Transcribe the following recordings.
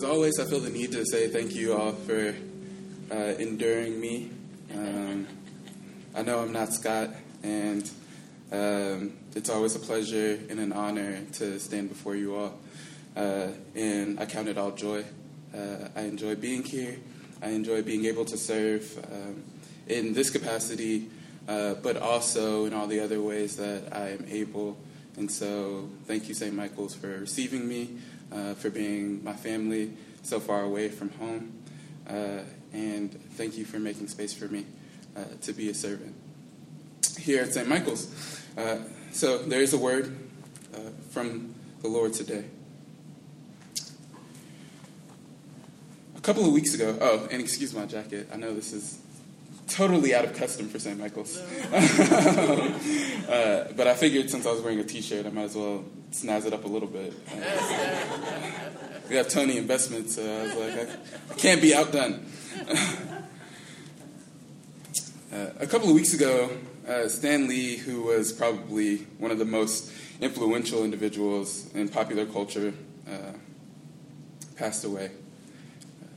first, I feel the need to say thank you all for uh, enduring me. Um, I know I'm not Scott, and um, it's always a pleasure and an honor to stand before you all. Uh, and I count it all joy. Uh, I enjoy being here. I enjoy being able to serve um, in this capacity, uh, but also in all the other ways that I am able. And so, thank you, St. Michael's, for receiving me, uh, for being my family so far away from home. Uh, and thank you for making space for me uh, to be a servant here at St. Michael's. Uh, so, there is a word uh, from the Lord today. A couple of weeks ago, oh, and excuse my jacket. I know this is totally out of custom for St. Michael's. uh, but I figured since I was wearing a t shirt, I might as well snazz it up a little bit. We have Tony Investments, I was like, I, I can't be outdone. uh, a couple of weeks ago, uh, Stan Lee, who was probably one of the most influential individuals in popular culture, uh, passed away.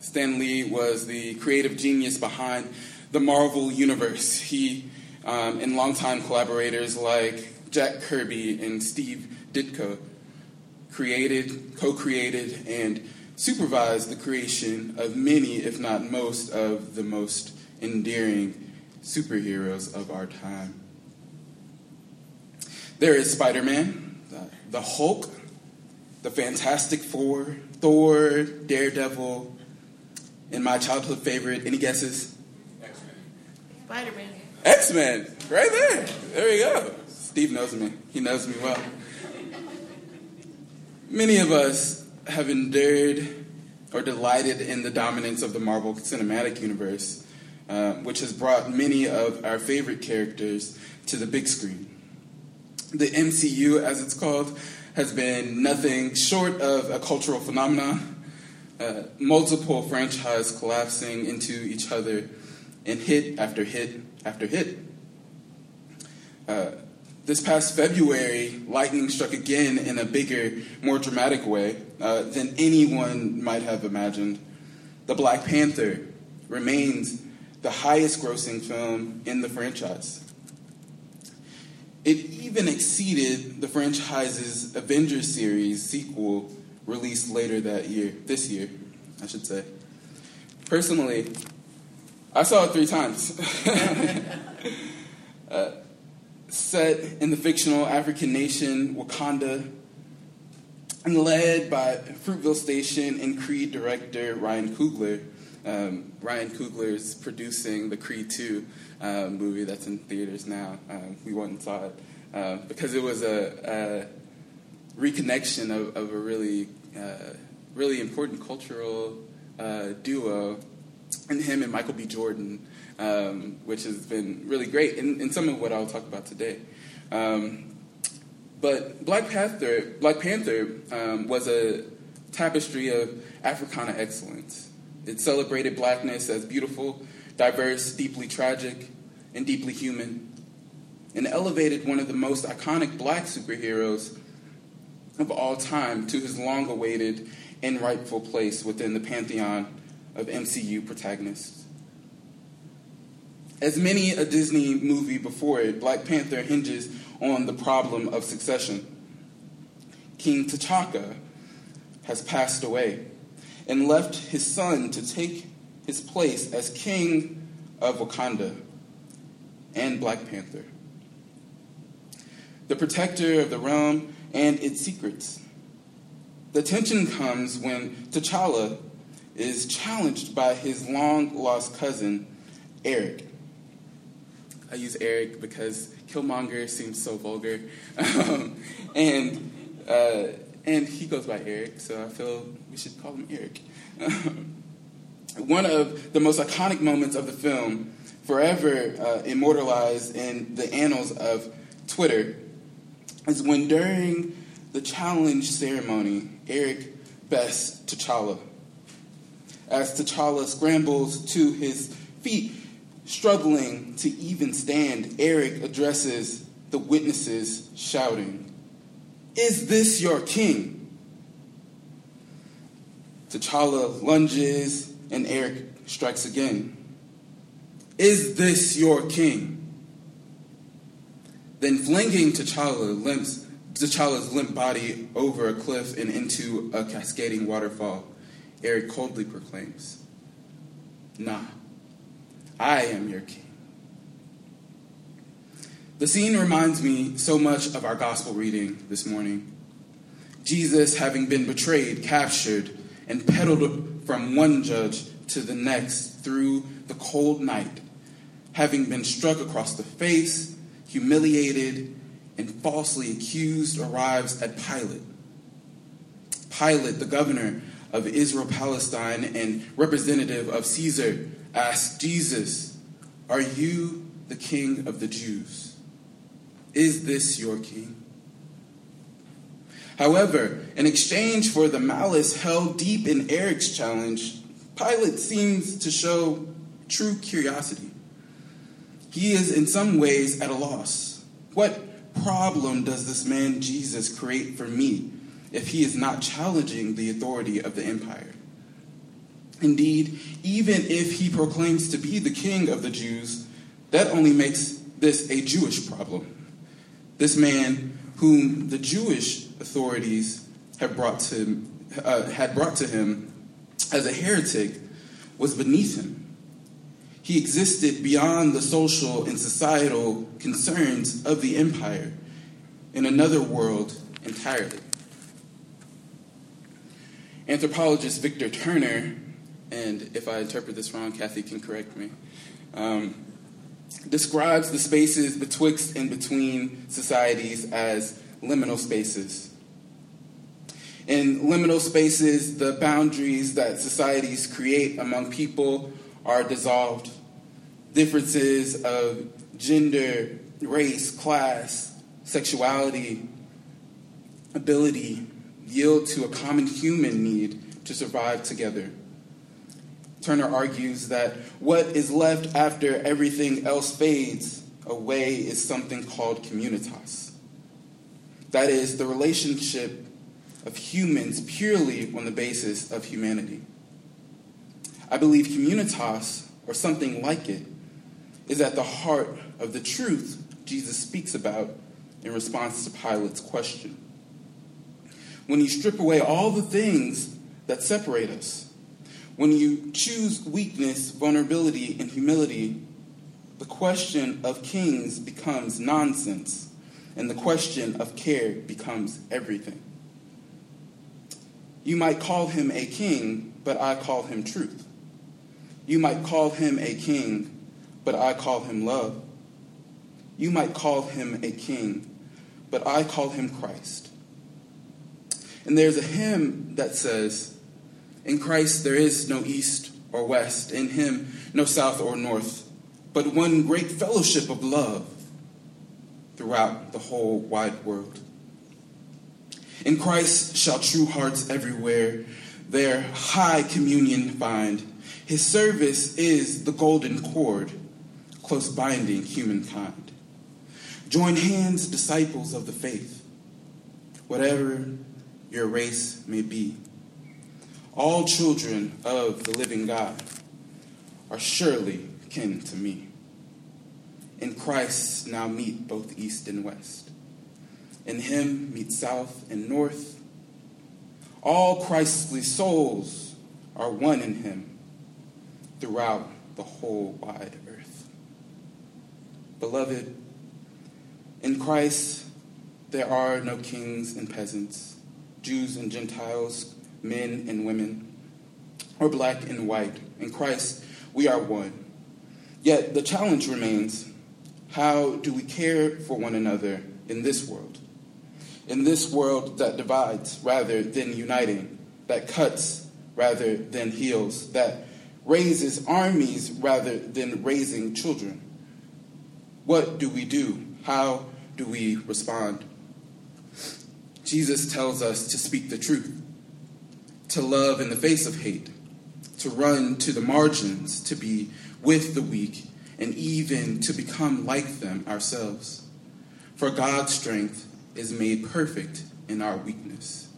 Stan Lee was the creative genius behind the Marvel Universe. He um, and longtime collaborators like Jack Kirby and Steve Ditko created, co created, and supervised the creation of many, if not most, of the most endearing superheroes of our time. There is Spider Man, the, Hulk, the Fantastic Four, Thor, Daredevil, and my childhood favorite, any guesses? Spider Man. X Men, right there. There we go. Steve knows me. He knows me well. Many of us have endured or delighted in the dominance of the Marvel Cinematic Universe, uh, which has brought many of our favorite characters to the big screen. The MCU, as it's called, has been nothing short of a cultural phenomenon. Uh, multiple franchises collapsing into each other in hit after hit after hit. Uh, this past February, lightning struck again in a bigger, more dramatic way uh, than anyone might have imagined. The Black Panther remains the highest grossing film in the franchise. It even exceeded the franchise's Avengers series sequel released later that year, this year, I should say. Personally, I saw it three times. uh, set in the fictional African nation Wakanda and led by Fruitvale Station and Creed director Ryan Coogler. Um, Ryan Coogler is producing the Creed 2 uh, movie that's in theaters now. Um, we went and saw it uh, because it was a, a reconnection of, of, a really, uh, really important cultural uh, duo, and him and Michael B. Jordan um, which has been really great, and, some of what I'll talk about today. Um, but Black Panther, Black Panther um, was a tapestry of Africana excellence. It celebrated blackness as beautiful, diverse, deeply tragic, and deeply human, and elevated one of the most iconic black superheroes of all time to his long awaited and rightful place within the pantheon of MCU protagonists. As many a Disney movie before it, Black Panther hinges on the problem of succession. King T'Chaka has passed away and left his son to take his place as king of Wakanda and Black Panther, the protector of the realm and its secrets. The tension comes when T'Challa is challenged by his long lost cousin, Eric. I use Eric because Killmonger seems so vulgar, um, and uh, and he goes by Eric, so I feel we should call him Eric. One of the most iconic moments of the film, forever uh, immortalized in the annals of Twitter, is when during the challenge ceremony, Eric bests T'Challa. As T'Challa scrambles to his feet struggling to even stand, Eric addresses the witnesses, shouting, Is this your king? T'Challa lunges, and Eric strikes again. Is this your king? Then flinging T'Challa limps, T'Challa's limp body over a cliff and into a cascading waterfall, Eric coldly proclaims, Nah, I am your king. The scene reminds me so much of our gospel reading this morning. Jesus having been betrayed, captured, and peddled from one judge to the next through the cold night, having been struck across the face, humiliated, and falsely accused, arrives at Pilate. Pilate, the governor of Israel Palestine and representative of Caesar, asks Jesus, Are you the king of the Jews? Is this your king? However, in exchange for the malice held deep in Eric's challenge, Pilate seems to show true curiosity. He is in some ways at a loss. What problem does this man Jesus create for me if he is not challenging the authority of the empire? Indeed, even if he proclaims to be the king of the Jews, that only makes this a Jewish problem. This man, whom the Jewish authorities had brought to, uh, had brought to him as a heretic, was beneath him. He existed beyond the social and societal concerns of the empire in another world entirely. Anthropologist Victor Turner, and if I interpret this wrong, Kathy can correct me, um, describes the spaces betwixt and between societies as liminal spaces. In liminal spaces, the boundaries that societies create among people are dissolved. Differences of gender, race, class, sexuality, ability yield to a common human need to survive together. Turner argues that what is left after everything else fades away is something called communitas. That is, the relationship of humans purely on the basis of humanity. I believe communitas, or something like it, is at the heart of the truth Jesus speaks about in response to Pilate's question. When you strip away all the things that separate us, when you choose weakness, vulnerability, and humility, the question of kings becomes nonsense, and the question of care becomes everything. You might call him a king, but I call him truth. You might call him a king, but I call him love. You might call him a king, but I call him Christ. And there's a hymn that says, in Christ there is no east or west, in him no south or north, but one great fellowship of love throughout the whole wide world. In Christ shall true hearts everywhere their high communion find. His service is the golden cord, close binding humankind. Join hands, disciples of the faith, whatever your race may be. All children of the living God are surely kin to me. In Christ now meet both east and west. In him meet south and north. All Christly souls are one in him throughout the whole wide earth. Beloved, in Christ there are no kings and peasants, Jews and Gentiles, men and women, or black and white. In Christ, we are one. Yet the challenge remains how do we care for one another in this world? In this world that divides rather than uniting, that cuts rather than heals, that raises armies rather than raising children. What do we do? How do we respond? Jesus tells us to speak the truth to love in the face of hate, to run to the margins, to be with the weak, and even to become like them ourselves. For God's strength is made perfect in our weakness.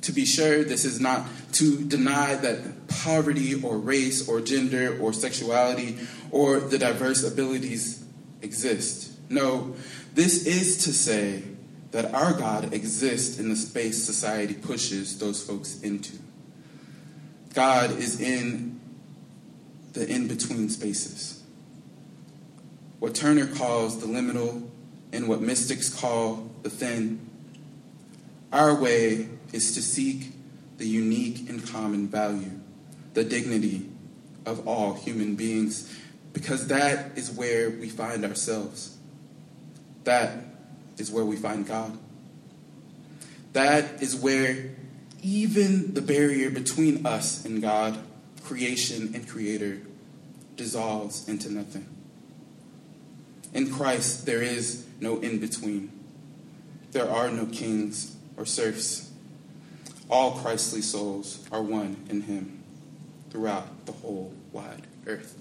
To be sure, this is not to deny that poverty or race or gender or sexuality or the diverse abilities exist. No, this is to say that our God exists in the space society pushes those folks into. God is in the in between spaces. What Turner calls the liminal and what mystics call the thin. Our way is to seek the unique and common value, the dignity of all human beings, because that is where we find ourselves. That is where we find God. That is where even the barrier between us and God, creation and creator, dissolves into nothing. In Christ, there is no in between. There are no kings or serfs. All Christly souls are one in Him throughout the whole wide earth.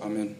Amen.